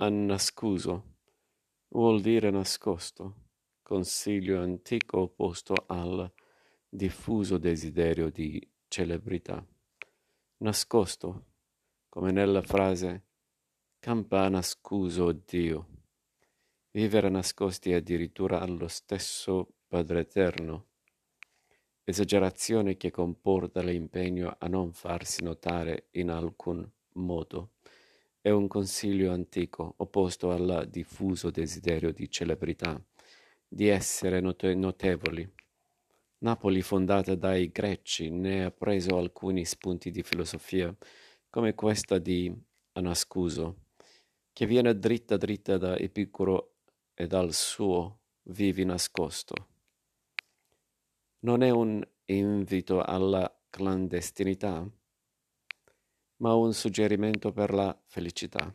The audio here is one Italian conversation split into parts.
Annascuso vuol dire nascosto, consiglio antico opposto al diffuso desiderio di celebrità. Nascosto, come nella frase campana scuso Dio. Vivere nascosti addirittura allo stesso Padre Eterno. Esagerazione che comporta l'impegno a non farsi notare in alcun modo è un consiglio antico, opposto al diffuso desiderio di celebrità, di essere note- notevoli. Napoli, fondata dai greci, ne ha preso alcuni spunti di filosofia, come questa di Anascuso, che viene dritta dritta da Epicuro e dal suo vivi nascosto. Non è un invito alla clandestinità, ma un suggerimento per la felicità.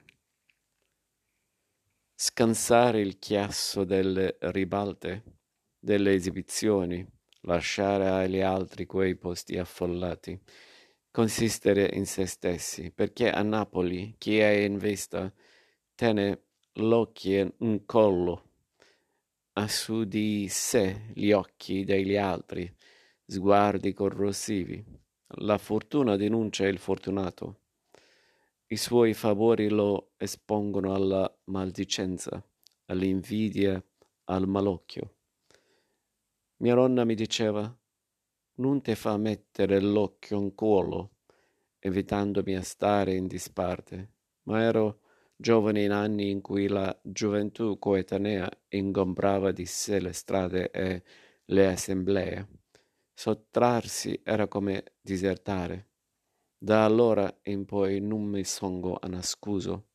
Scansare il chiasso delle ribalte, delle esibizioni, lasciare agli altri quei posti affollati, consistere in se stessi, perché a Napoli chi è in vista tiene l'occhio in collo, ha su di sé gli occhi degli altri, sguardi corrosivi. La fortuna denuncia il fortunato. I suoi favori lo espongono alla maldicenza, all'invidia, al malocchio. Mia nonna mi diceva, non te fa mettere l'occhio in culo, evitandomi a stare in disparte, ma ero giovane in anni in cui la gioventù coetanea ingombrava di sé le strade e le assemblee. Sottrarsi era come disertare. Da allora in poi non mi songo a nascuso.